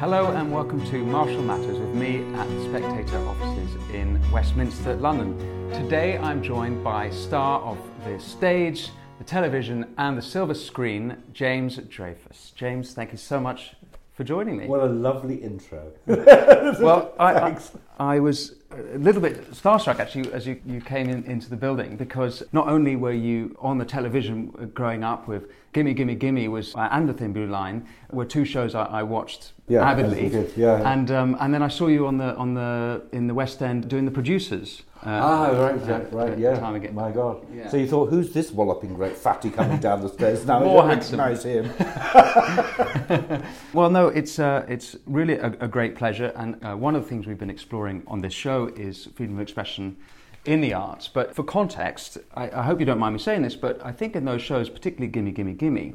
Hello and welcome to Marshall Matters with me at the Spectator offices in Westminster, London. Today I'm joined by star of the stage, the television, and the silver screen, James Dreyfus. James, thank you so much for joining me. What a lovely intro. well, I, I, I, was a little bit starstruck actually as you, you came in, into the building because not only were you on the television growing up with Gimme Gimme Gimme was uh, and the Thin Blue Line were two shows I, I watched yeah, avidly. Yeah, and um, and then I saw you on the on the in the West End doing the producers. Uh, ah, right, uh, right, yeah. Again. My God. Yeah. So you thought, who's this walloping great fatty coming down the stairs? Now More I handsome. recognise him. well, no, it's uh, it's really a, a, great pleasure, and uh, one of the things we've been exploring on this show is freedom of expression in the arts. But for context, I, I hope you don't mind me saying this, but I think in those shows, particularly Gimme Gimme Gimme,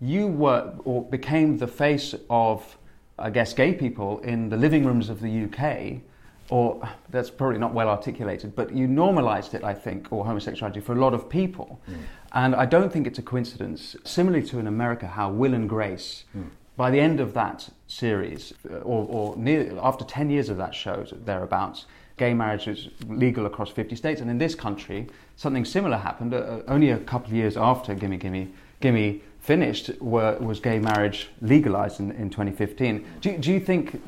you were or became the face of, I guess, gay people in the living rooms of the UK, or that's probably not well articulated, but you normalized it, I think, or homosexuality for a lot of people. Mm. And I don't think it's a coincidence, similarly to in America, how Will and Grace, mm. by the end of that series, or, or near, after 10 years of that show, thereabouts, gay marriage is legal across 50 states. And in this country, something similar happened uh, only a couple of years after Gimme Gimme Gimme finished were, was gay marriage legalized in, in 2015. Do, do you think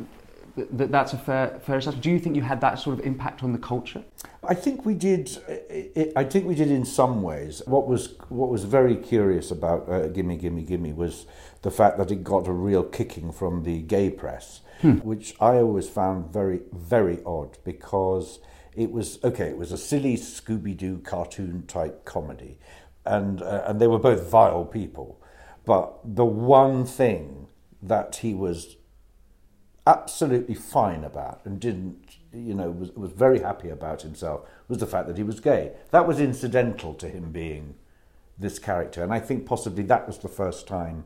that that's a fair, fair assessment? Do you think you had that sort of impact on the culture? I think we did. I think we did in some ways. What was what was very curious about uh, "Gimme, Gimme, Gimme" was the fact that it got a real kicking from the gay press, hmm. which I always found very very odd because it was okay. It was a silly Scooby Doo cartoon type comedy, and uh, and they were both vile people. But the one thing that he was absolutely fine about and didn't, you know, was, was very happy about himself was the fact that he was gay. That was incidental to him being this character. And I think possibly that was the first time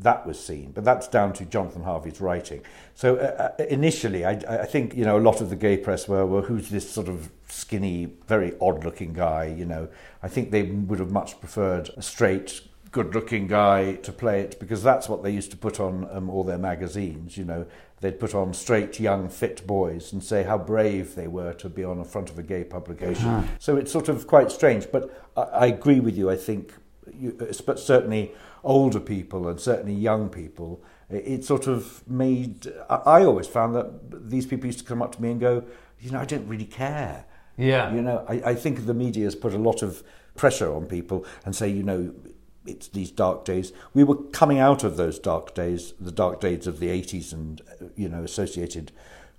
that was seen. But that's down to Jonathan Harvey's writing. So uh, uh initially, I, I, think, you know, a lot of the gay press were, well, who's this sort of skinny, very odd looking guy, you know. I think they would have much preferred a straight, good looking guy to play it because that's what they used to put on um, all their magazines, you know. They'd put on straight, young, fit boys and say how brave they were to be on the front of a gay publication. Uh-huh. So it's sort of quite strange. But I, I agree with you. I think, you, but certainly older people and certainly young people, it sort of made. I always found that these people used to come up to me and go, you know, I don't really care. Yeah. You know, I, I think the media has put a lot of pressure on people and say, you know, it's these dark days. We were coming out of those dark days, the dark days of the 80s, and you know, associated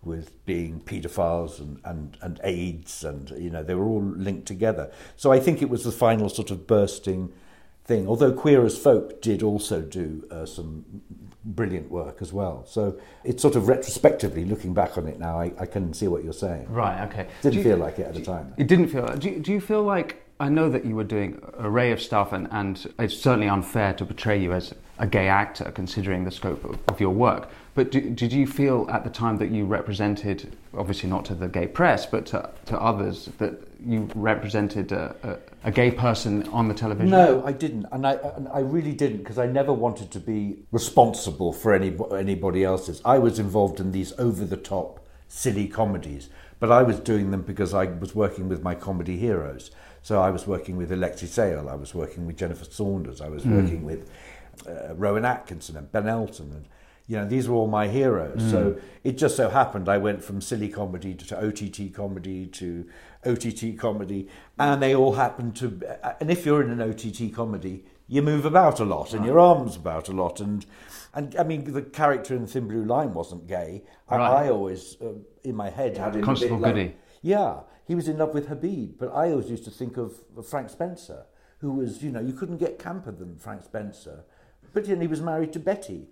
with being paedophiles and, and, and AIDS, and you know, they were all linked together. So I think it was the final sort of bursting thing. Although Queer as Folk did also do uh, some brilliant work as well. So it's sort of retrospectively looking back on it now, I, I can see what you're saying. Right. Okay. Didn't you, feel like it at the time. It didn't feel. Do you, do you feel like I know that you were doing an array of stuff, and, and it's certainly unfair to portray you as a gay actor, considering the scope of, of your work. But do, did you feel at the time that you represented, obviously not to the gay press, but to, to others, that you represented a, a, a gay person on the television? No, I didn't, and I, and I really didn't, because I never wanted to be responsible for any, anybody else's. I was involved in these over-the-top, silly comedies, but I was doing them because I was working with my comedy heroes. So I was working with Alexei Sayle, I was working with Jennifer Saunders, I was mm. working with uh, Rowan Atkinson and Ben Elton, and you know these were all my heroes. Mm. So it just so happened I went from silly comedy to, to OTT comedy to OTT comedy, and they all happened to. Uh, and if you're in an OTT comedy, you move about a lot, and your arms about a lot, and and I mean the character in Thin Blue Line wasn't gay. Right. I, I, always uh, in my head had it Constable Goody. Like, yeah, he was in love with Habib, but I always used to think of, Frank Spencer, who was, you know, you couldn't get camper than Frank Spencer. But then he was married to Betty.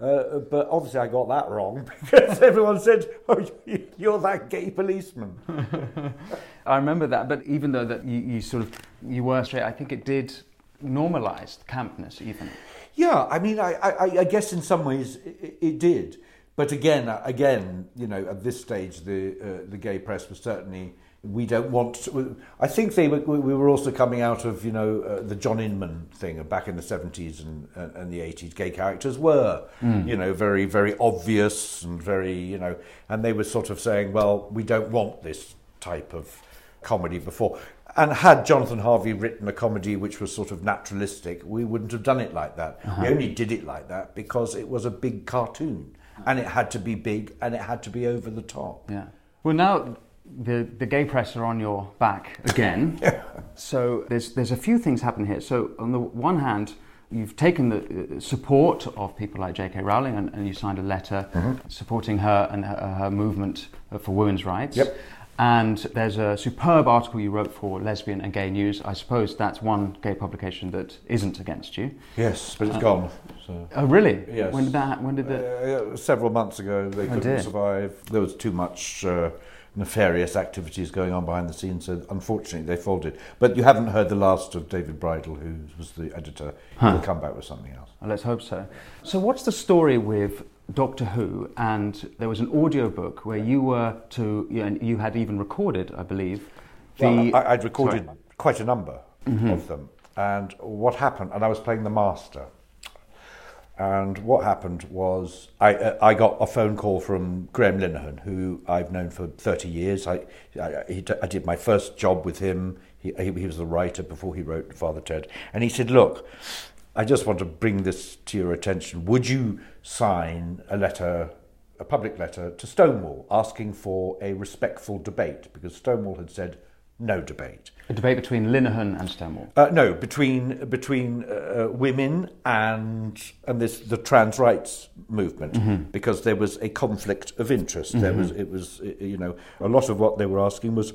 Uh, but obviously, I got that wrong because everyone said, "Oh, you're that gay policeman." I remember that, but even though that you, you sort of you were straight, I think it did normalise campness even. Yeah, I mean, I, I, I guess in some ways it, it, did, but again, again, you know, at this stage, the uh, the gay press was certainly we don't want to. I think they were, we were also coming out of, you know, uh, the John Inman thing back in the 70s and, and the 80s. Gay characters were, mm. you know, very, very obvious and very, you know, and they were sort of saying, well, we don't want this type of comedy before. And had Jonathan Harvey written a comedy which was sort of naturalistic, we wouldn't have done it like that. Uh-huh. We only did it like that because it was a big cartoon and it had to be big and it had to be over the top. Yeah. Well, now the, the gay press are on your back again. yeah. So there's, there's a few things happen here. So, on the one hand, you've taken the uh, support of people like J.K. Rowling and, and you signed a letter mm-hmm. supporting her and her, her, movement for women's rights. Yep. And there's a superb article you wrote for Lesbian and Gay News. I suppose that's one gay publication that isn't against you. Yes, but it's uh, gone. So. Oh, really? Yes. When did that? When did the? Uh, several months ago, they oh, couldn't survive. There was too much. Uh, nefarious activities going on behind the scenes. So unfortunately, they folded. But you haven't heard the last of David Bridle, who was the editor. Huh. He'll come back with something else. Well, let's hope so. So, what's the story with Doctor Who? And there was an audio book where you were to, and you had even recorded, I believe. The, well, I, would recorded sorry. quite a number mm-hmm. of them. And what happened, and I was playing the master. And what happened was I, uh, I got a phone call from Graham Linehan, who I've known for 30 years. I, I, he, I did my first job with him. He, he, he was the writer before he wrote Father Ted. And he said, Look, I just want to bring this to your attention. Would you sign a letter, a public letter to Stonewall asking for a respectful debate? Because Stonewall had said, no debate. A debate between Linehan and Stonewall. Uh, no, between between uh, women and and this the trans rights movement, mm-hmm. because there was a conflict of interest. Mm-hmm. There was it was you know a lot of what they were asking was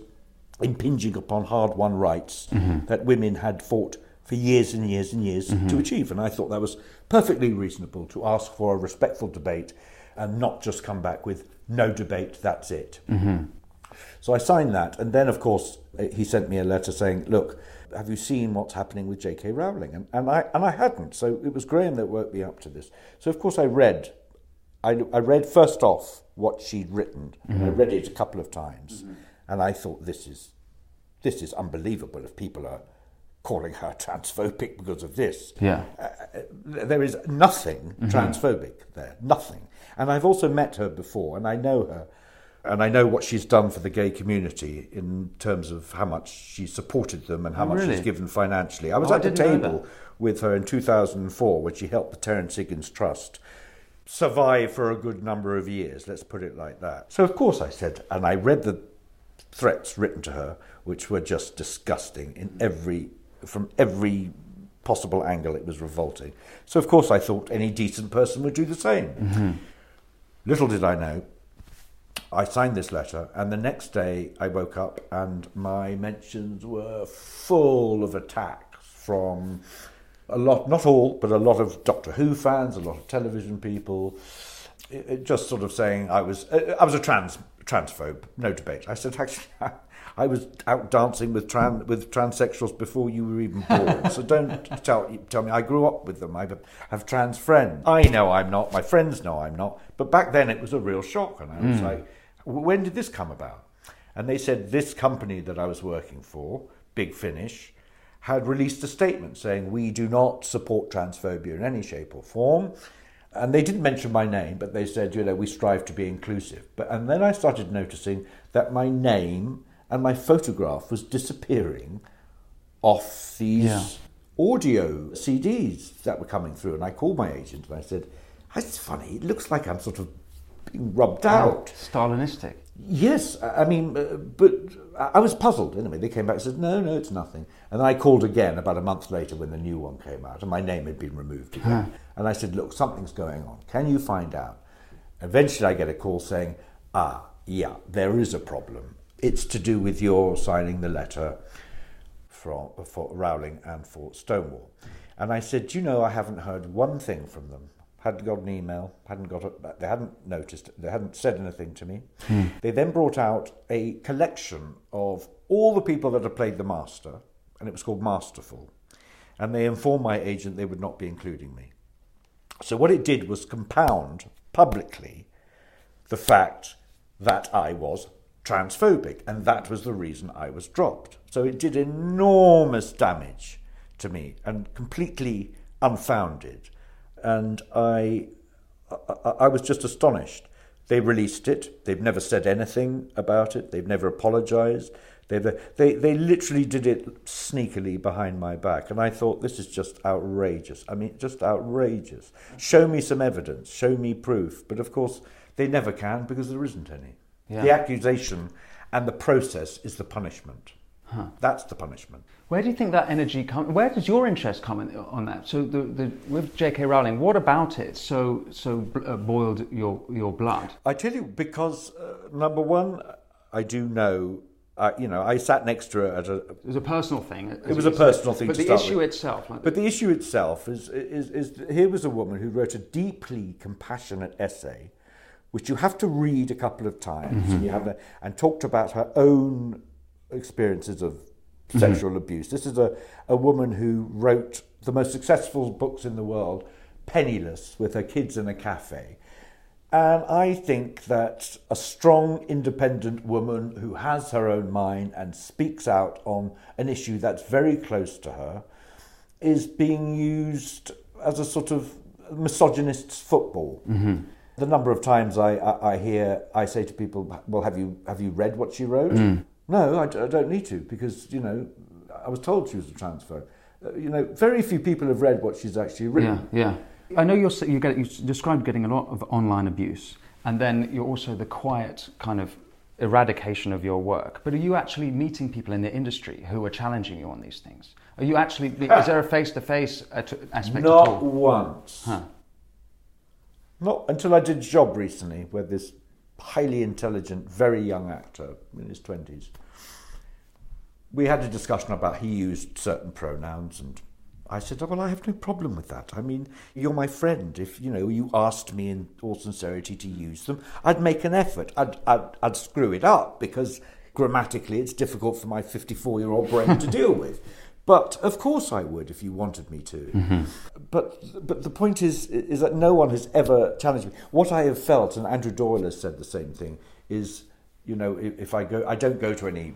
impinging upon hard-won rights mm-hmm. that women had fought for years and years and years mm-hmm. to achieve. And I thought that was perfectly reasonable to ask for a respectful debate and not just come back with no debate. That's it. Mm-hmm. So I signed that, and then of course he sent me a letter saying, "Look, have you seen what's happening with J.K. Rowling?" And, and I and I hadn't. So it was Graham that woke me up to this. So of course I read. I, I read first off what she'd written, mm-hmm. I read it a couple of times, mm-hmm. and I thought this is this is unbelievable. If people are calling her transphobic because of this, yeah, uh, there is nothing mm-hmm. transphobic there, nothing. And I've also met her before, and I know her and I know what she's done for the gay community in terms of how much she supported them and how oh, much really? she's given financially. I was oh, at I the table with her in 2004 when she helped the Terence Higgins Trust survive for a good number of years, let's put it like that. So, of course, I said, and I read the threats written to her, which were just disgusting in every, from every possible angle, it was revolting. So, of course, I thought any decent person would do the same. Mm-hmm. Little did I know I signed this letter, and the next day I woke up and my mentions were full of attacks from a lot, not all, but a lot of Doctor Who fans, a lot of television people, it, it just sort of saying I was I was a trans transphobe, no debate. I said actually. I was out dancing with trans with transsexuals before you were even born. so don't tell tell me I grew up with them. I have trans friends. I know I'm not. My friends know I'm not. But back then it was a real shock, and I was mm. like, when did this come about? And they said this company that I was working for, Big Finish, had released a statement saying we do not support transphobia in any shape or form. And they didn't mention my name, but they said, you know, we strive to be inclusive. But and then I started noticing that my name and my photograph was disappearing off these yeah. audio CDs that were coming through. And I called my agent and I said, "It's funny. It looks like I'm sort of being rubbed out. Stalinistic. Yes, I mean, uh, but I was puzzled. Anyway, they came back and said, no, no, it's nothing. And I called again about a month later when the new one came out, and my name had been removed again. Huh. And I said, look, something's going on. Can you find out? Eventually, I get a call saying, ah, yeah, there is a problem. It's to do with your signing the letter for, for Rowling and for Stonewall. And I said, you know, I haven't heard one thing from them hadn't got an email, hadn't got a, they hadn't noticed, they hadn't said anything to me. Hmm. They then brought out a collection of all the people that had played the master, and it was called Masterful. And they informed my agent they would not be including me. So what it did was compound publicly the fact that I was transphobic, and that was the reason I was dropped. So it did enormous damage to me and completely unfounded. And I, I, I was just astonished. They released it. They've never said anything about it. They've never apologized. They've, they, they literally did it sneakily behind my back. And I thought, this is just outrageous. I mean, just outrageous. Show me some evidence. Show me proof. But of course, they never can because there isn't any. Yeah. The accusation and the process is the punishment. That's the punishment. Where do you think that energy come? Where does your interest come in, on that? So the, the, with J.K. Rowling, what about it so so uh, boiled your your blood? I tell you, because uh, number one, I do know, uh, you know, I sat next to her at a. It was a personal thing. It was a personal thing But the issue with. itself, like, But the issue itself is, is, is here was a woman who wrote a deeply compassionate essay, which you have to read a couple of times, and mm-hmm. you have to, and talked about her own experiences of mm-hmm. sexual abuse. This is a, a woman who wrote the most successful books in the world, penniless, with her kids in a cafe. And I think that a strong, independent woman who has her own mind and speaks out on an issue that's very close to her is being used as a sort of misogynist's football. Mm-hmm. The number of times I, I, I hear, I say to people, "Well, have you have you read what she wrote?" No, I, d- I don't need to because you know I was told she was a transphobe. Uh, you know, very few people have read what she's actually written. yeah, yeah. I know you're, you, get, you described getting a lot of online abuse, and then you're also the quiet kind of eradication of your work. But are you actually meeting people in the industry who are challenging you on these things? Are you actually? Is there a face-to-face at- aspect at Not once. Huh. Not until I did a job recently where this highly intelligent, very young actor in his 20s, we had a discussion about he used certain pronouns and I said, oh, well, I have no problem with that. I mean, you're my friend. If, you know, you asked me in all sincerity to use them, I'd make an effort. I'd, I'd, I'd screw it up because grammatically it's difficult for my 54-year-old brain to deal with. But of course I would if you wanted me to. Mm-hmm. But but the point is is that no one has ever challenged me. What I have felt, and Andrew Doyle has said the same thing, is you know if, I go, I don't go to any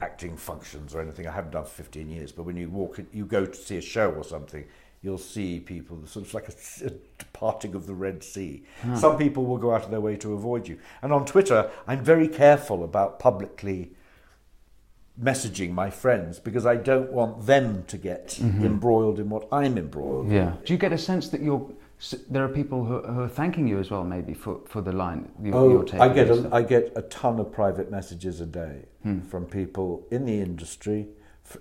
acting functions or anything. I haven't done for 15 years. But when you walk, you go to see a show or something, you'll see people sort of like a, a departing of the Red Sea. Hmm. Some people will go out of their way to avoid you. And on Twitter, I'm very careful about publicly messaging my friends because I don't want them to get mm-hmm. embroiled in what I'm embroiled. Yeah. Do you get a sense that you're, there are people who, who are thanking you as well, maybe for, for the line you, Oh, you're taking? I get a, get a ton of private messages a day hmm. from people in the industry,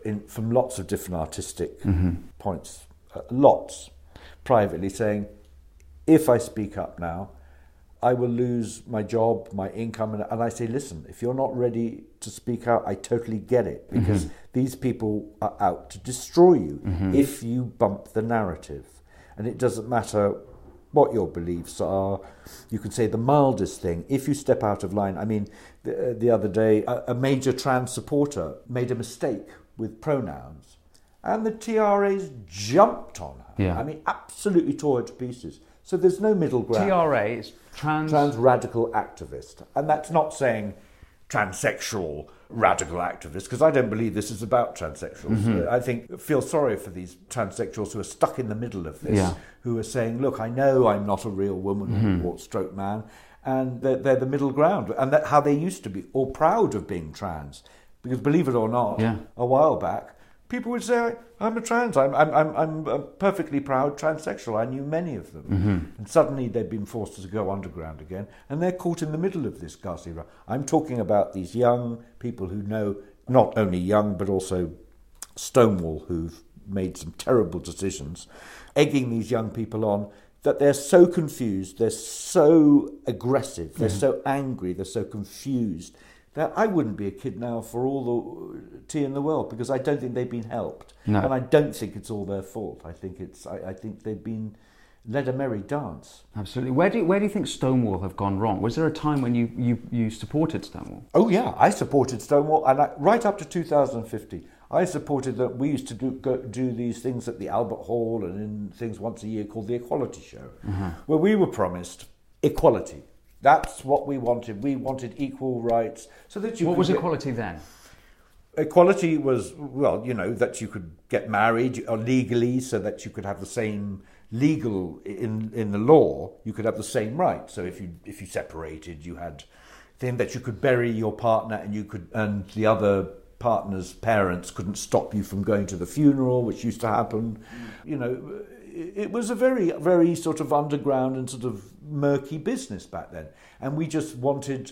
in, from lots of different artistic mm-hmm. points, uh, lots, privately saying, if I speak up now, I will lose my job, my income, and, and I say, listen, if you're not ready to speak out, I totally get it mm-hmm. because these people are out to destroy you mm-hmm. if you bump the narrative, and it doesn't matter what your beliefs are. You can say the mildest thing. If you step out of line, I mean, the, uh, the other day, a, a major trans supporter made a mistake with pronouns, and the TRAs jumped on her. Yeah. I mean, absolutely tore her to pieces. So there's no middle ground. TRA is trans. Trans radical activist. And that's not saying transsexual radical activist, because I don't believe this is about transsexuals. Mm-hmm. I think feel sorry for these transsexuals who are stuck in the middle of this, Yeah. who are saying, look, I know I'm not a real woman Mm-hmm. or stroke man, and they're, they're the middle ground. And that how they used to be, or proud of being trans. Because believe it or not, Yeah. a while back, people would say, I'm a trans, I'm, I'm, I'm, I'm a perfectly proud transsexual. I knew many of them. Mm-hmm. And suddenly they've been forced to go underground again, and they're caught in the middle of this ghastly run. I'm talking about these young people who know, not only young, but also Stonewall, who've made some terrible decisions, egging these young people on that they're so confused, they're so aggressive, they're so angry, they're so confused that I wouldn't be a kid now for all the uh, tea in the world because I don't think they've been helped, No. and I don't think it's all their fault. I think it's I, I think they've been led a merry dance. Absolutely. Where do you, where do you think Stonewall have gone wrong? Was there a time when you, you, you supported Stonewall? Oh yeah, I supported Stonewall, and I, right up to 2050, I supported that. We used to do go, do these things at the Albert Hall and in things once a year called the Equality Show, mm-hmm. where we were promised equality. That's what we wanted. We wanted equal rights, so that you. What was get- equality then? Equality was, well, you know, that you could get married uh, legally so that you could have the same legal in in the law, you could have the same right. So if you if you separated, you had then that you could bury your partner and you could and the other partner's parents couldn't stop you from going to the funeral, which used to happen. You know, it was a very very sort of underground and sort of murky business back then. And we just wanted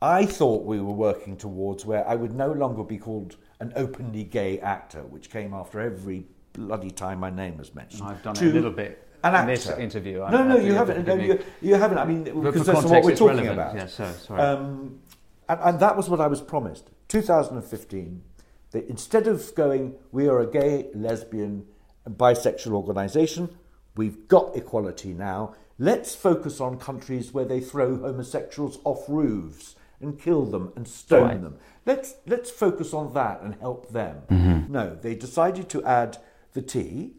I thought we were working towards where I would no longer be called an openly gay actor, which came after every bloody time my name was mentioned. I've done it to a little bit An in actor. this interview. I- No, no, you you have to haven't. No, you, you haven't. I mean, because that's what we're talking relevant. about. Yeah, so, sorry. Um, and, and that was what I was promised. 2015, that instead of going, we are a gay, lesbian, bisexual organisation, we've got equality now. Let's focus on countries where they throw homosexuals off roofs and kill them and stone Right. them. Let's let's focus on that and help them. Mm-hmm. No, they decided to add the T,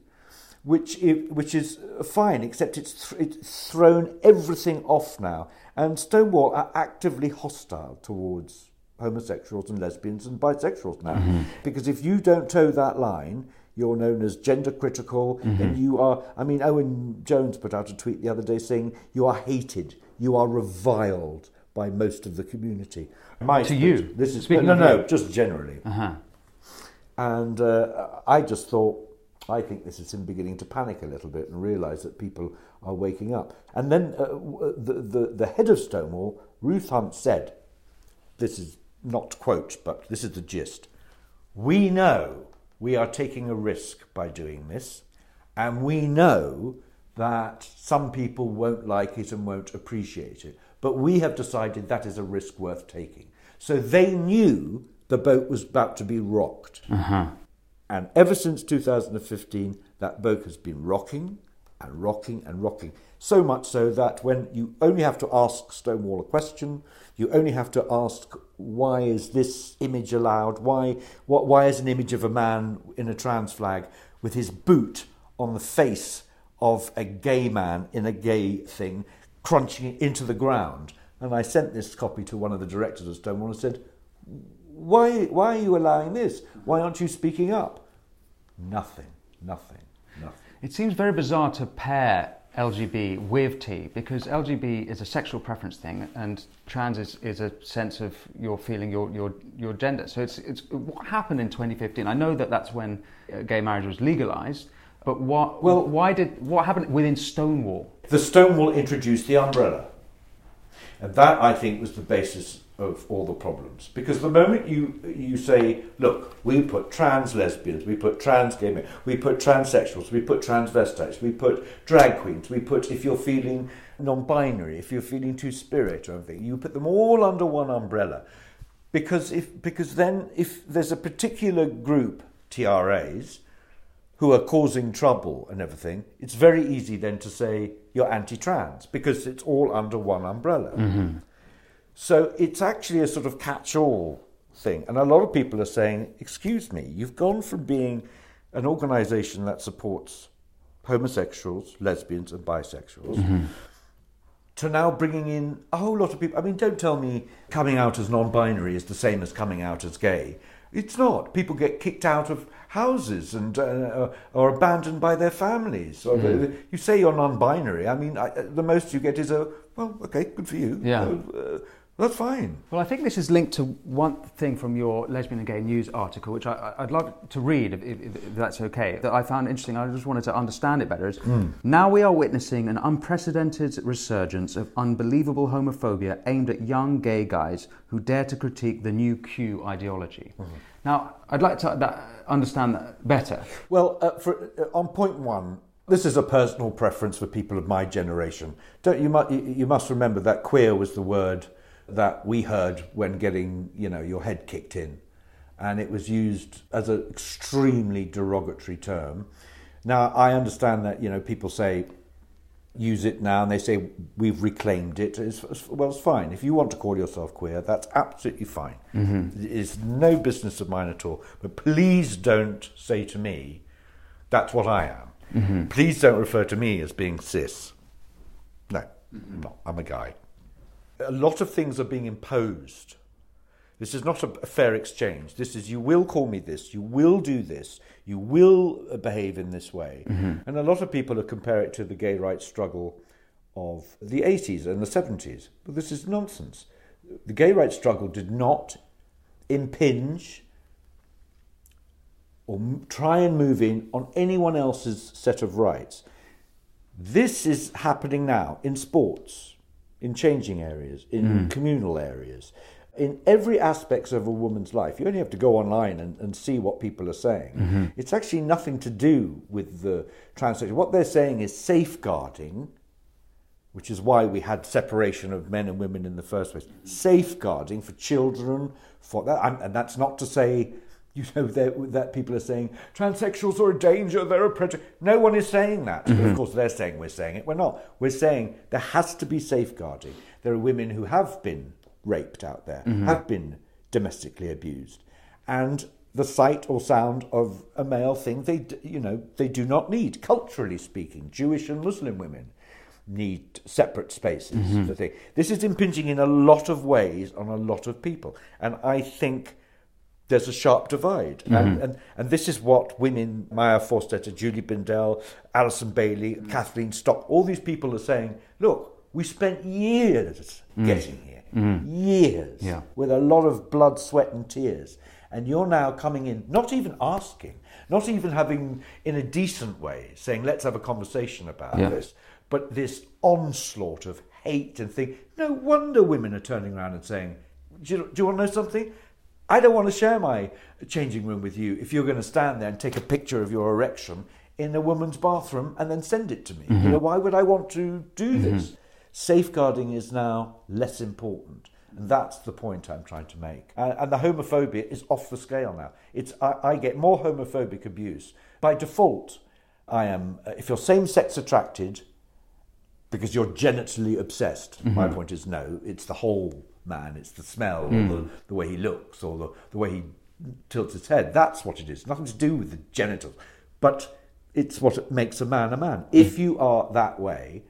which i- which is fine, except it's th- it's thrown everything off now. And Stonewall are actively hostile towards homosexuals and lesbians and bisexuals now, because if you don't toe that line. You're known as gender critical, and you are. I mean, Owen Jones put out a tweet the other day saying you are hated, you are reviled by most of the community. My To you? This is Speaking no, no, you? just generally. uh-huh. And uh, I just thought, I think this is him beginning to panic a little bit and realise that people are waking up. And then uh, the, the, the head of Stonewall, Ruth Hunt, said, this is not quote, but this is the gist. We know we are taking a risk by doing this, and we know that some people won't like it and won't appreciate it, but we have decided that is a risk worth taking. So they knew the boat was about to be rocked. Uh-huh. And ever since 2015, that boat has been rocking and rocking and rocking. So much so that when you only have to ask Stonewall a question, you only have to ask, why is this image allowed? Why, what, why is an image of a man in a trans flag with his boot on the face of a gay man in a gay thing crunching it into the ground? And I sent this copy to one of the directors of Stonewall and said, why, why are you allowing this? Why aren't you speaking up? Nothing, nothing, nothing. It seems very bizarre to pair LGB with T because LGB is a sexual preference thing and trans is, is a sense of your feeling your, your, your gender. So it's, it's what happened in 2015. I know that that's when uh, gay marriage was legalized, but what, Well- why did, what happened within Stonewall? The Stonewall introduced the umbrella. And that, I think, was the basis of all the problems. Because the moment you, you say, look, we put trans lesbians, we put trans gay men, we put transsexuals, we put transvestites, we put drag queens, we put, if you're feeling non binary, if you're feeling two spirit or anything, you put them all under one umbrella. Because, if, because then, if there's a particular group, TRAs, who are causing trouble and everything, it's very easy then to say you're anti trans because it's all under one umbrella. Mm-hmm. So it's actually a sort of catch all thing. And a lot of people are saying, excuse me, you've gone from being an organization that supports homosexuals, lesbians, and bisexuals. Mm-hmm. To now bringing in a whole lot of people. I mean, don't tell me coming out as non binary is the same as coming out as gay. It's not. People get kicked out of houses and uh, uh or abandoned by their families. Or mm. you say you're non-binary. I mean, I, uh, the most you get is a well, okay, good for you. Yeah. Uh, uh that's fine. Well, I think this is linked to one thing from your lesbian and gay news article, which I, I'd love to read, if, if, if that's okay, that I found interesting. I just wanted to understand it better. Is Now we are witnessing an unprecedented resurgence of unbelievable homophobia aimed at young gay guys who dare to critique the new Q ideology. Now, I'd like to that, understand that better. Well, uh, for, uh, on point one, this is a personal preference for people of my generation. Don't you, mu- you you must remember that queer was the word that we heard when getting you know your head kicked in, and it was used as an extremely derogatory term. Now I understand that you know people say use it now and they say we've reclaimed it. It's, well, it's fine. If you want to call yourself queer, that's absolutely fine. Mm-hmm. It's no business of mine at all. But please don't say to me, that's what I am. Mm-hmm. Please don't refer to me as being cis. No, mm-hmm. no, I'm a guy. A lot of things are being imposed. This is not a, a fair exchange. This is you will call me this, you will do this, you will uh, behave in this way. Mm-hmm. And a lot of people are compare it to the gay rights struggle of the 80s and the 70s. But this is nonsense. The gay rights struggle did not impinge or try and move in on anyone else's set of rights. This is happening now in sports, in changing areas, in mm. communal areas in every aspects of a woman's life. You only have to go online and, and see what people are saying. Mm-hmm. It's actually nothing to do with the translation. What they're saying is safeguarding, which is why we had separation of men and women in the first place. Safeguarding for children, for that, and that's not to say. You know that people are saying transsexuals are a danger, they're a predator. No one is saying that. Mm-hmm. Of course, they're saying we're saying it. We're not. We're saying there has to be safeguarding. There are women who have been raped out there, mm-hmm. have been domestically abused, and the sight or sound of a male thing they you know they do not need culturally speaking Jewish and Muslim women need separate spaces mm-hmm. this is impinging in a lot of ways on a lot of people and I think there's a sharp divide. Mm-hmm. And, and, and this is what women, Maya Forstater, Julie Bindel, Alison Bailey, mm-hmm. Kathleen Stock, all these people are saying, look, we spent years mm. getting here mm. years yeah. with a lot of blood, sweat, and tears. And you're now coming in, not even asking, not even having, in a decent way, saying, let's have a conversation about yeah. this, but this onslaught of hate and thing. No wonder women are turning around and saying, do you, do you want to know something? I don't want to share my changing room with you if you're going to stand there and take a picture of your erection in a woman's bathroom and then send it to me. Mm-hmm. You know, why would I want to do mm-hmm. this? Safeguarding is now less important. And that's the point I'm trying to make. Uh, and the homophobia is off the scale now. It's, I, I get more homophobic abuse. By default, I am, uh, if you're same sex attracted, because you're genitally obsessed, mm-hmm. my point is no, it's the whole man, it's the smell, mm. or the, the way he looks, or the, the way he tilts his head. That's what it is. Nothing to do with the genitals. But it's what makes a man a man. If you are that way,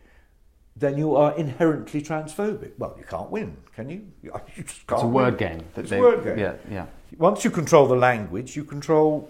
then you are inherently transphobic. Well, you can't win, can you? you just can't it's a word game. it's a word game. Yeah, yeah. Once you control the language, you control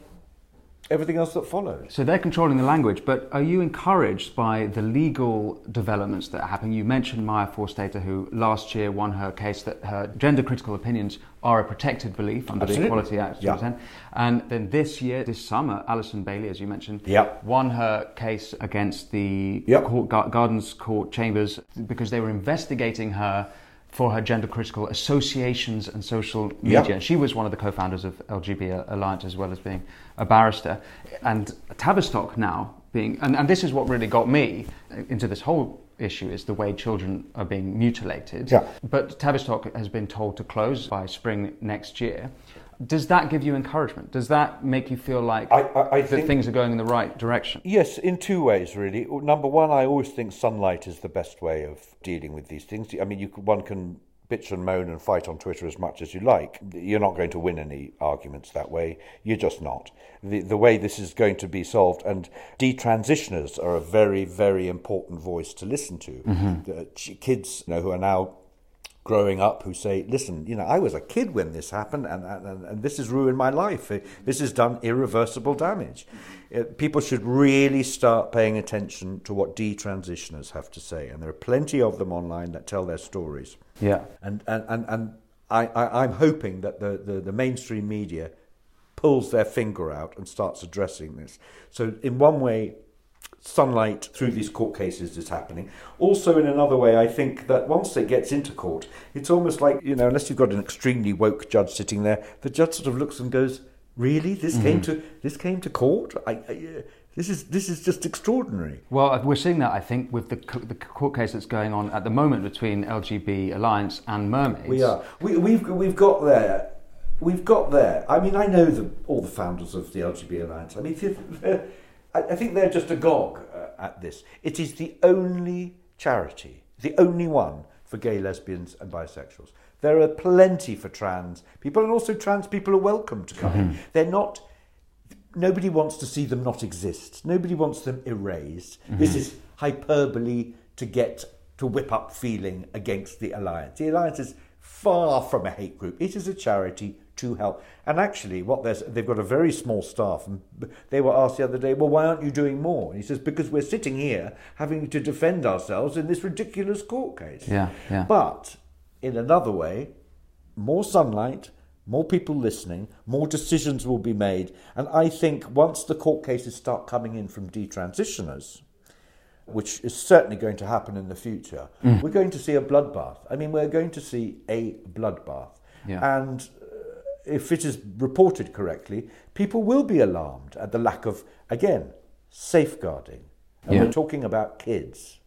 everything else that follows. So they're controlling the language, but are you encouraged by the legal developments that are happening? You mentioned Maya Forstater, who last year won her case that her gender critical opinions are a protected belief under Absolutely. the Equality Act. Yeah. And then this year, this summer, Alison Bailey, as you mentioned, yep. won her case against the yep. court, Gardens Court Chambers because they were investigating her for her gender critical associations and social media. Yep. She was one of the co founders of LGB Alliance as well as being a barrister. And Tavistock now being, and, and this is what really got me into this whole issue is the way children are being mutilated. Yeah. But Tavistock has been told to close by spring next year. Does that give you encouragement? Does that make you feel like I, I, I that things are going in the right direction? Yes, in two ways, really. Number one, I always think sunlight is the best way of dealing with these things. I mean, you, one can bitch and moan and fight on Twitter as much as you like. You're not going to win any arguments that way. You're just not. The, the way this is going to be solved, and detransitioners are a very, very important voice to listen to. Mm-hmm. The kids you know, who are now growing up who say, listen, you know, I was a kid when this happened and, and, and this has ruined my life. This has done irreversible damage. People should really start paying attention to what detransitioners have to say. And there are plenty of them online that tell their stories. Yeah. And, and, and, and I, I, I'm hoping that the, the, the mainstream media pulls their finger out and starts addressing this. So, in one way, sunlight through these court cases is happening. Also, in another way, I think that once it gets into court, it's almost like, you know, unless you've got an extremely woke judge sitting there, the judge sort of looks and goes, Really? This mm-hmm. came to this came to court? I, I, uh, this is this is just extraordinary. Well, we're seeing that I think with the the court case that's going on at the moment between LGB Alliance and Mermaids. We are. We, we've we've got there. We've got there. I mean, I know the, all the founders of the LGB Alliance. I mean, I, I think they're just agog uh, at this. It is the only charity, the only one for gay, lesbians, and bisexuals. There are plenty for trans people, and also trans people are welcome to come in. They're not. Nobody wants to see them not exist. Nobody wants them erased. This is hyperbole to get to whip up feeling against the alliance. The alliance is far from a hate group. It is a charity to help. And actually, what they've got a very small staff. And they were asked the other day, "Well, why aren't you doing more?" And he says, "Because we're sitting here having to defend ourselves in this ridiculous court case." Yeah, yeah. But in another way, more sunlight, more people listening, more decisions will be made. And I think once the court cases start coming in from detransitioners, which is certainly going to happen in the future, Mm. we're going to see a bloodbath. I mean, we're going to see a bloodbath. Yeah. And if it is reported correctly, people will be alarmed at the lack of, again, safeguarding. And Yeah. we're talking about kids.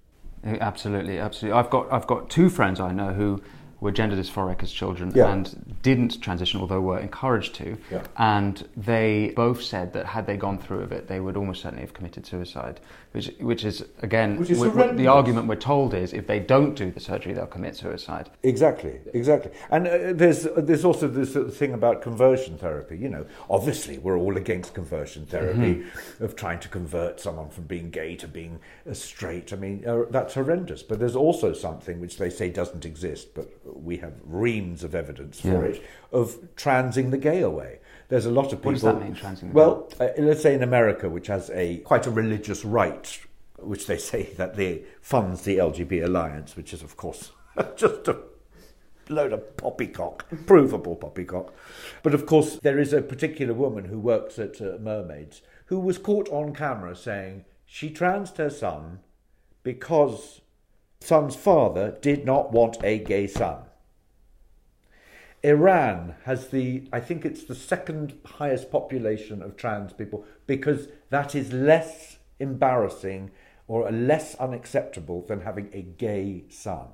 Uh, Absolutely, absolutely. I've got I've got two friends I know who were gender dysphoric as children Yeah. and didn't transition, although were encouraged to. Yeah. And they both said that had they gone through with it, they would almost certainly have committed suicide. Which which is again Which is wh- the argument we're told is if they don't do the surgery, they'll commit suicide. Exactly, exactly. And uh, there's there's also this sort of thing about conversion therapy. You know, obviously we're all against conversion therapy of trying to convert someone from being gay to being uh, straight. I mean, uh, that's horrendous. But there's also something which they say doesn't exist, but we have reams of evidence for Yeah. it of transing the gay away. There's a lot of people. What does that mean, transing the Well, uh, let's say in America, which has a quite a religious right, which they say that they funds the LGB alliance, which is of course just a load of poppycock, provable poppycock. But of course, there is a particular woman who works at uh, Mermaids who was caught on camera saying she transed her son because son's father did not want a gay son. Iran has the, I think it's the second highest population of trans people because that is less embarrassing or less unacceptable than having a gay son.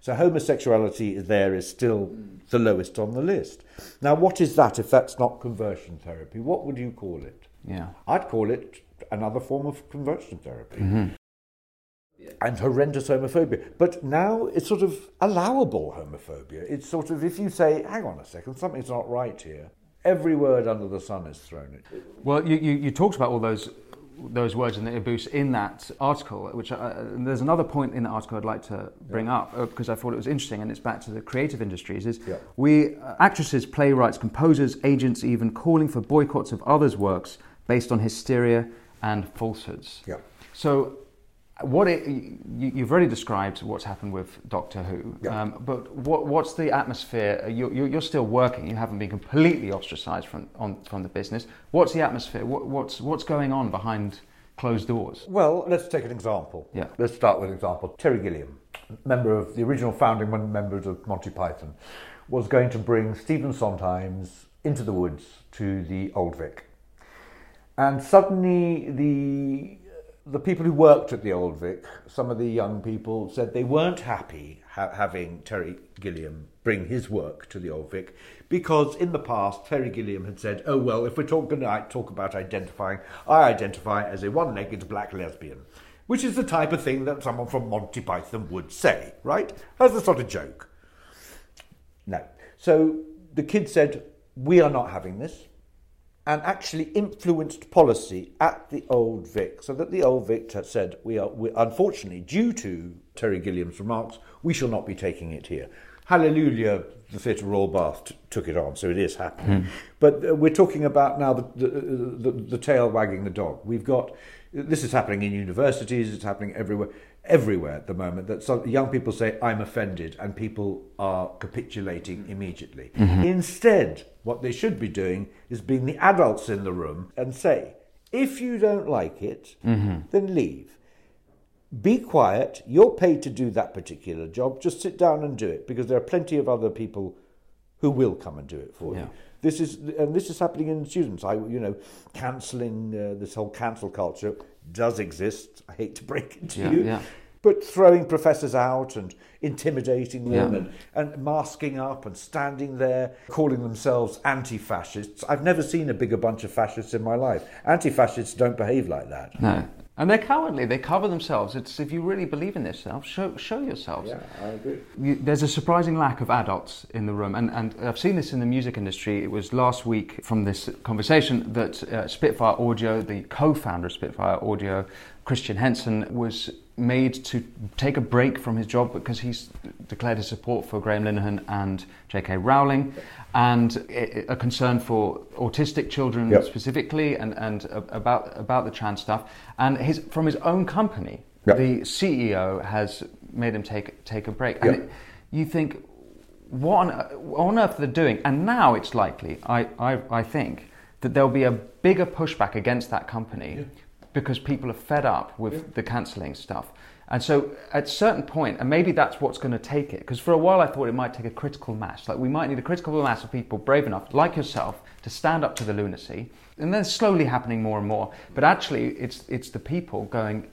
So homosexuality there is still the lowest on the list. Now, what is that if that's not conversion therapy? What would you call it? Yeah. I'd call it another form of conversion therapy. Mm-hmm. And horrendous homophobia. But now it's sort of allowable homophobia. It's sort of, if you say, hang on a second, something's not right here, every word under the sun is thrown at you. Well, you, you, you talked about all those those words in the abuse in that article, which uh, there's another point in the article I'd like to bring up uh, because I thought it was interesting, and it's back to the creative industries. Is Yeah. we uh, actresses, playwrights, composers, agents, even calling for boycotts of others' works based on hysteria and falsehoods. Yeah. So, what it, you, you've already described what's happened with Doctor Who, Yeah. um, but what, what's the atmosphere? You're, you're you're still working. You haven't been completely ostracised from on, from the business. What's the atmosphere? What, what's what's going on behind closed doors? Well, let's take an example. Yeah. Let's start with an example. Terry Gilliam, member of the original founding members of Monty Python, was going to bring Stephen Sondheim's Into the Woods to the Old Vic. And suddenly the the people who worked at the Old Vic, some of the young people said they weren't happy ha- having Terry Gilliam bring his work to the Old Vic because in the past Terry Gilliam had said, "Oh well, if we're talking to talk about identifying, I identify as a one-legged black lesbian." Which is the type of thing that someone from Monty Python would say, right? As a sort of joke. No. So the kid said, We are not having this, and actually influenced policy at the Old Vic, so that the Old Vic said, we are, we, unfortunately, due to Terry Gilliam's remarks, we shall not be taking it here. Hallelujah, the Theatre Royal Bath t- took it on, so it is happening. But uh, we're talking about now the, the, the, the tail wagging the dog. We've got, this is happening in universities, it's happening everywhere everywhere at the moment that some young people say i'm offended and people are capitulating immediately. Mm-hmm. Instead what they should be doing is being the adults in the room and say if you don't like it mm-hmm. then leave. Be quiet. You're paid to do that particular job. Just sit down and do it because there are plenty of other people who will come and do it for Yeah. you this is and this is happening in students i you know cancelling uh, this whole cancel culture does exist i hate to break it to Yeah, you yeah. but throwing professors out and intimidating them and, and masking up and standing there calling themselves anti-fascists. I've never seen a bigger bunch of fascists in my life. Anti-fascists don't behave like that. No. And they're cowardly. They cover themselves. It's if you really believe in yourself, show show yourselves. Yeah, I agree. You, there's a surprising lack of adults in the room, and, and I've seen this in the music industry. It was last week from this conversation that uh, Spitfire Audio, the co-founder of Spitfire Audio, Christian Henson, was made to take a break from his job because he's declared his support for Graham Linehan and J.K. Rowling, and a concern for autistic children Yep. specifically, and, and about about the trans stuff. And his from his own company, Yep. the CEO has made him take take a break. And Yep. it, you think, what on, what on earth are they're doing? And now it's likely, I, I, I think, that there'll be a bigger pushback against that company because people are fed up with the cancelling stuff. And so at a certain point, and maybe that's what's going to take it, because for a while I thought it might take a critical mass. Like we might need a critical mass of people brave enough, like yourself, to stand up to the lunacy. And then slowly happening more and more. But actually, it's, it's the people going,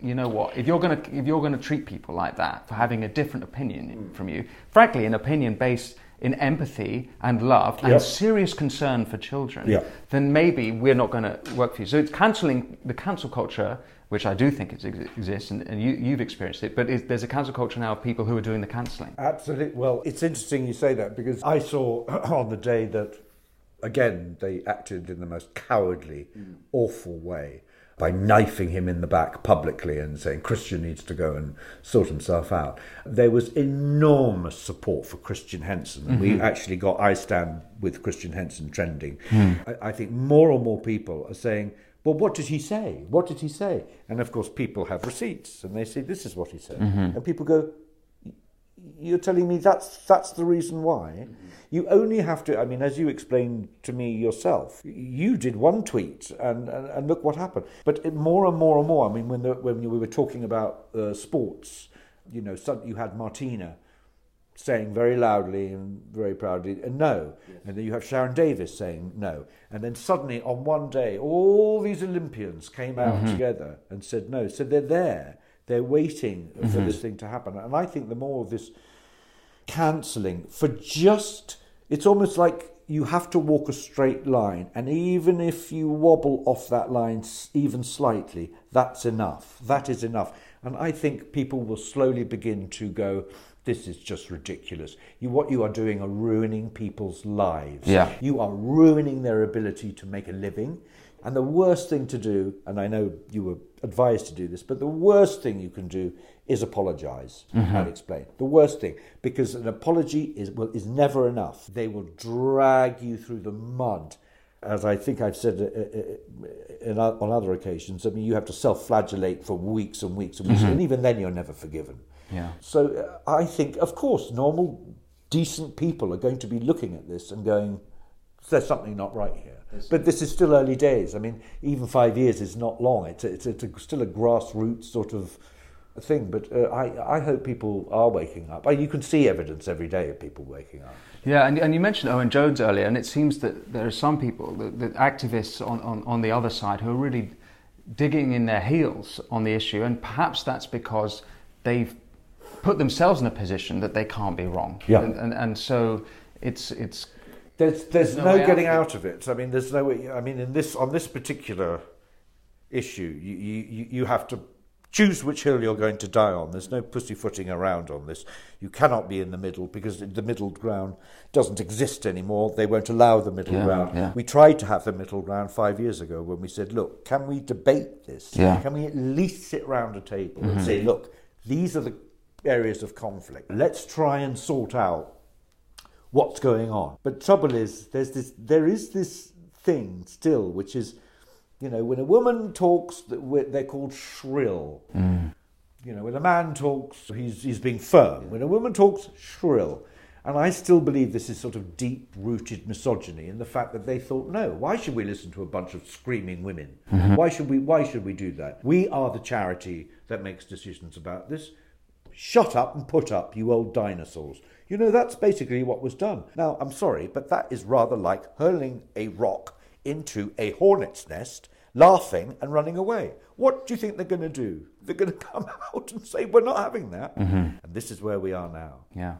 you know what? If you're going to if you're going to treat people like that for having a different opinion hmm. from you, frankly, an opinion based in empathy and love and Yep. serious concern for children, Yep. then maybe we're not going to work for you. So it's cancelling the cancel culture, which I do think it exists, and, and you, you've experienced it. But is, there's a cancel culture now of people who are doing the cancelling. Absolutely. Well, it's interesting you say that because I saw on the day that, again, they acted in the most cowardly, mm. awful way by knifing him in the back publicly and saying Christian needs to go and sort himself out. There was enormous support for Christian Henson. And We mm-hmm. actually got I Stand with Christian Henson trending. Hmm. I, I think more and more people are saying, well, what did he say? What did he say? And of course, people have receipts and they say, this is what he said. And people go, you're telling me that's that's the reason why you only have to i mean as you explained to me yourself you did one tweet and and, and look what happened but it, more and more and more i mean when the, when we were talking about uh, sports you know you had martina saying very loudly and very proudly uh, no. And then you have Sharon Davies saying no. And then suddenly on one day all these olympians came out together and said no. So they're there. They're waiting for this thing to happen. And i think the more of this cancelling for just it's almost like you have to walk a straight line. And even if you wobble off that line even slightly that's enough. That is enough. And i think people will slowly begin to go this is just ridiculous. You what you are doing are ruining people's lives. Yeah. you are ruining their ability to make a living. And the worst thing to do and i know you were advised to do this but the worst thing you can do is apologize and explain. The worst thing because an apology is well, is never enough. They will drag you through the mud. As I think I've said uh, uh, in, o- on other occasions, I mean, you have to self-flagellate for weeks and weeks and weeks, and even then, you're never forgiven. Yeah. So uh, I think, of course, normal, decent people are going to be looking at this and going, "There's something not right here." But this is still early days. I mean, even five years is not long. It's a, it's, a, it's a, still a grassroots sort of thing. But uh, I, I hope people are waking up. You can see evidence every day of people waking up. Yeah, and, and you mentioned Owen Jones earlier, and it seems that there are some people, the, the activists on, on, on the other side, who are really digging in their heels on the issue, and perhaps that's because they've put themselves in a position that they can't be wrong. Yeah. And, and, and so it's, it's There's there's no no, way out getting of out of it. I mean, there's no way. I mean, in this on this particular issue, you you you have to choose which hill you're going to die on. There's no pussyfooting around on this. You cannot be in the middle because the middle ground doesn't exist anymore. They won't allow the middle Yeah, ground. yeah. We tried to have the middle ground five years ago when we said, look, can we debate this? Yeah. Mm-hmm. Can we at least sit round a table and say, look, these are the areas of conflict. Let's try and sort out what's going on. But trouble is, there's this, there is this thing still, which is, you know, when a woman talks, they're called shrill. Mm. You know, when a man talks, he's, he's being firm. When a woman talks, shrill. And I still believe this is sort of deep rooted misogyny in the fact that they thought, no, why should we listen to a bunch of screaming women? Why should we why should we do that? We are the charity that makes decisions about this. Shut up and put up, you old dinosaurs. You know, that's basically what was done. Now, I'm sorry, but that is rather like hurling a rock into a hornet's nest, laughing and running away. What do you think they're going to do? They're going to come out and say, we're not having that. Mm-hmm. And this is where we are now. Yeah.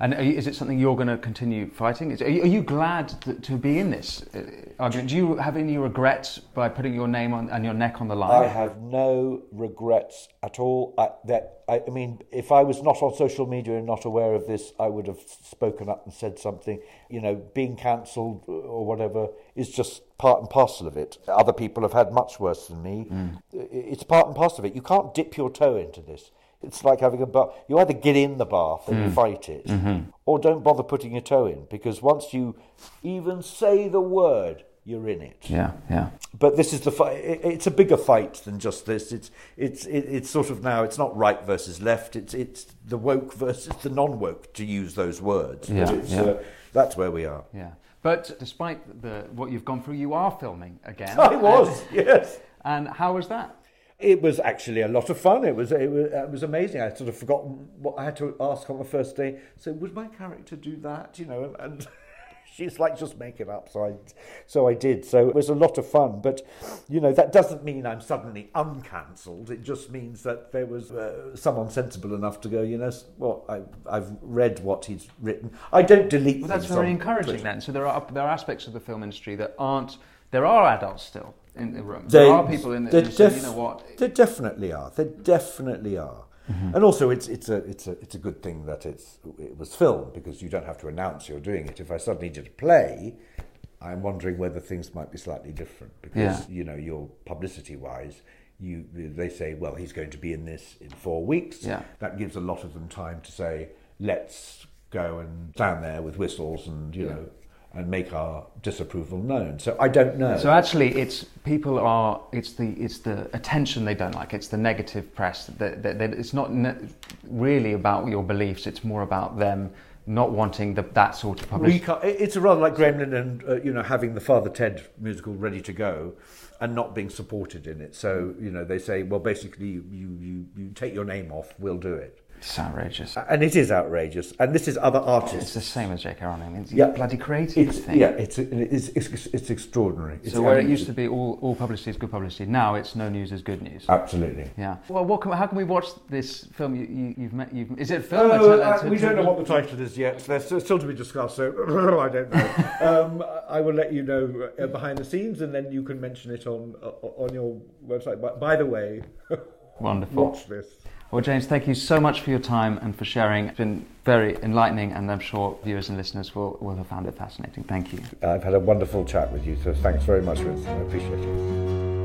And you, is it something you're going to continue fighting? Is, are, you, are you glad to, to be in this uh, argument? Do you have any regrets by putting your name on, and your neck on the line? I have no regrets at all. I, that I, I mean, if I was not on social media and not aware of this, I would have spoken up and said something. You know, being cancelled or whatever is just part and parcel of it. Other people have had much worse than me. Mm. It's part and parcel of it. You can't dip your toe into this. It's like having a bath. You either get in the bath and mm. fight it, mm-hmm. or don't bother putting your toe in because once you even say the word, you're in it. Yeah, yeah. But this is the fight. It's a bigger fight than just this. It's it's it's sort of now. It's not right versus left. It's it's the woke versus the non-woke to use those words. Yeah, yeah. Uh, that's where we are. Yeah. But despite the what you've gone through, you are filming again. I was. yes. And how was that? It was actually a lot of fun. It was, it was it was amazing. I sort of forgotten what I had to ask on the first day. So would my character do that? You know, and she's like, just make it up. So I, so I did. So it was a lot of fun. But, you know, that doesn't mean I'm suddenly uncancelled. It just means that there was uh, someone sensible enough to go, you know, well, I, I've read what he's written. I don't delete. Well, that's very encouraging Twitter. then. So there are there are aspects of the film industry that aren't. There are adults still in the room. There are people in the. Def- say, you know what? There definitely are. There definitely are. Mm-hmm. And also, it's it's a it's a it's a good thing that it's it was filmed because you don't have to announce you're doing it. If I suddenly did a play, I'm wondering whether things might be slightly different because yeah. you know your publicity wise, you they say, well, he's going to be in this in four weeks. Yeah. That gives a lot of them time to say, let's go and stand there with whistles and you yeah. know and make our disapproval known. So I don't know. So actually, it's people are it's the it's the attention they don't like. It's the negative press. That, that, that it's not ne- really about your beliefs. It's more about them not wanting the, that sort of publicity. It's rather like Graham Linehan and uh, you know having the Father Ted musical ready to go, and not being supported in it. So you know they say, well, basically you you, you take your name off, we'll do it. It's outrageous. And it is outrageous. And this is other artists. It's the same as J.K. Rowling. It's yeah. bloody creative it's, thing. Yeah, it's, it's, it's, it's extraordinary. It's so where it used to be all, all publicity is good publicity, now it's no news is good news. Absolutely. Yeah. Well, what can, how can we watch this film? You, you, have met. You've, is it film? Uh, uh, we don't know what the title is yet. There's still to be discussed. So I don't know. um, I will let you know uh, behind the scenes, and then you can mention it on uh, on your website. By, by the way, wonderful. Watch this. Well, James, thank you so much for your time and for sharing. It's been very enlightening, and I'm sure viewers and listeners will, will have found it fascinating. Thank you. I've had a wonderful chat with you, so thanks very much, Ruth. I appreciate it.